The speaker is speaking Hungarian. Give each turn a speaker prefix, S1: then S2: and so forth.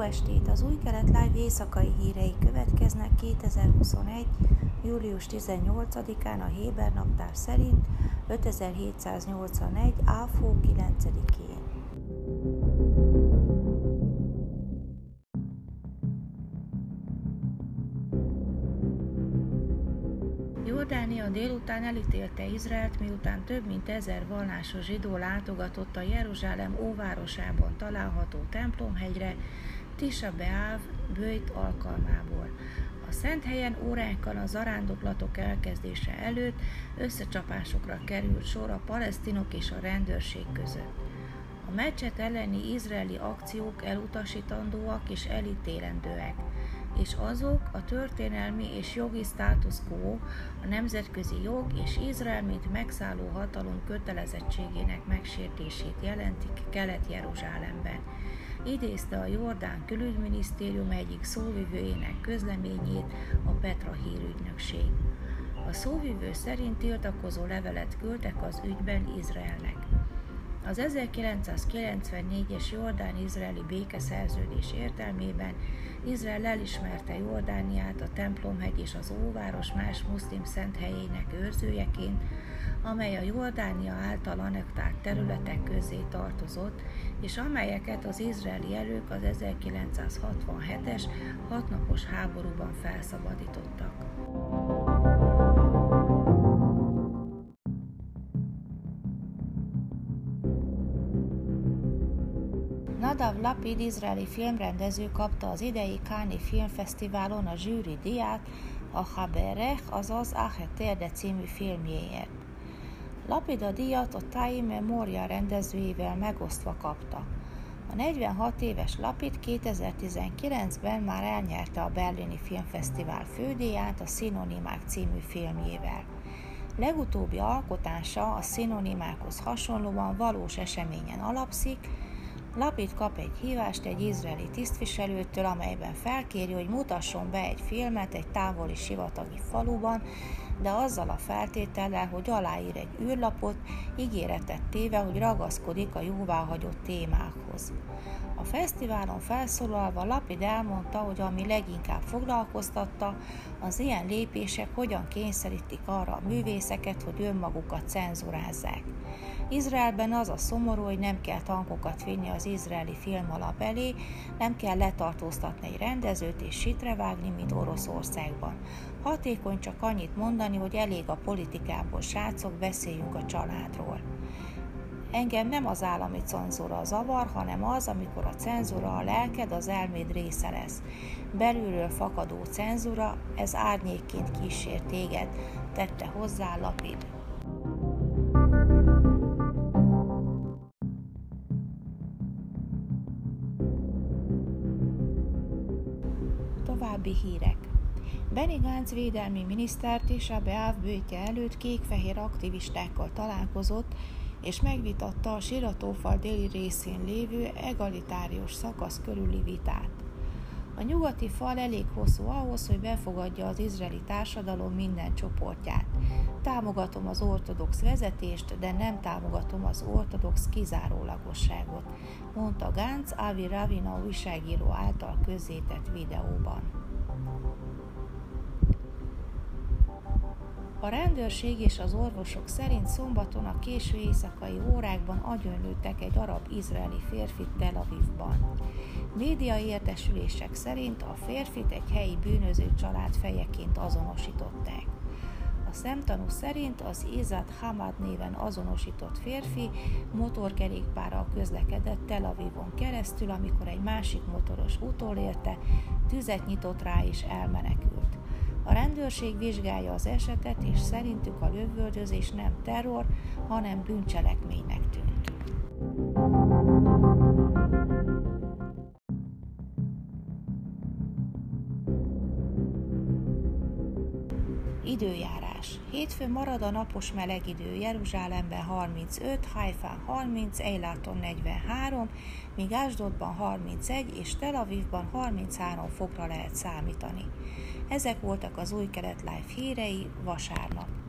S1: Jó estét! Az új kelet live éjszakai hírei következnek 2021. július 18-án a Héber naptár szerint 5781. áfó 9-én. Jordánia délután elítélte Izraelt, miután több mint ezer vallásos zsidó látogatott a Jeruzsálem óvárosában található templomhegyre Tisha Beáv bőjt alkalmából. A szent helyen órákkal a zarándoklatok elkezdése előtt összecsapásokra került sor a palesztinok és a rendőrség között. A meccset elleni izraeli akciók elutasítandóak és elítélendőek és azok a történelmi és jogi status quo, a nemzetközi jog és Izrael, mint megszálló hatalom kötelezettségének megsértését jelentik Kelet-Jeruzsálemben. Idézte a Jordán külügyminisztérium egyik szóvivőjének közleményét a Petra hírügynökség. A szóvivő szerint tiltakozó levelet küldtek az ügyben Izraelnek. Az 1994-es Jordán-izraeli békeszerződés értelmében Izrael elismerte Jordániát a templomhegy és az óváros más muszlim szent helyének őrzőjeként, amely a Jordánia által annektált területek közé tartozott, és amelyeket az izraeli elők az 1967-es hatnapos háborúban felszabadítottak. Nadav Lapid izraeli filmrendező kapta az idei Káni Filmfesztiválon a zsűri diát a Haberech, azaz Aheter című filmjéért. Lapid a díjat a Time Memoria rendezőjével megosztva kapta. A 46 éves Lapid 2019-ben már elnyerte a Berlini Filmfesztivál fődíját a Szinonimák című filmjével. Legutóbbi alkotása a szinonimákhoz hasonlóan valós eseményen alapszik, Lapid kap egy hívást egy izraeli tisztviselőtől, amelyben felkéri, hogy mutasson be egy filmet egy távoli sivatagi faluban, de azzal a feltétellel, hogy aláír egy űrlapot, ígéretet téve, hogy ragaszkodik a jóváhagyott témákhoz. A fesztiválon felszólalva Lapid elmondta, hogy ami leginkább foglalkoztatta, az ilyen lépések hogyan kényszerítik arra a művészeket, hogy önmagukat cenzurázzák. Izraelben az a szomorú, hogy nem kell tankokat vinni az izraeli film alap elé, nem kell letartóztatni egy rendezőt és sitrevágni, mint Oroszországban. Hatékony csak annyit mondani, hogy elég a politikából, srácok, beszéljünk a családról. Engem nem az állami cenzúra zavar, hanem az, amikor a cenzúra a lelked, az elméd része lesz. Belülről fakadó cenzúra, ez árnyékként kísér téged, tette hozzá Lapid. További hírek. Benny Gantz védelmi minisztert és a Beáv bőtje előtt kék-fehér aktivistákkal találkozott, és megvitatta a Siratófal déli részén lévő egalitárius szakasz körüli vitát. A nyugati fal elég hosszú ahhoz, hogy befogadja az izraeli társadalom minden csoportját. Támogatom az ortodox vezetést, de nem támogatom az ortodox kizárólagosságot, mondta Gánc Avi Ravina újságíró által közzétett videóban. A rendőrség és az orvosok szerint szombaton a késő éjszakai órákban agyonlőttek egy arab-izraeli férfit Tel Avivban. Média értesülések szerint a férfit egy helyi bűnöző család fejeként azonosították. A szemtanú szerint az Izat Hamad néven azonosított férfi motorkerékpárral közlekedett Tel Avivon keresztül, amikor egy másik motoros utolérte, tüzet nyitott rá és elmenekült. A rendőrség vizsgálja az esetet, és szerintük a lövöldözés nem terror, hanem bűncselekménynek tűnt. Időjárás. Hétfő marad a napos meleg idő, Jeruzsálemben 35, Haifán 30, Eiláton 43, míg Ásdodban 31 és Tel Avivban 33 fokra lehet számítani. Ezek voltak az új kelet live hírei vasárnap.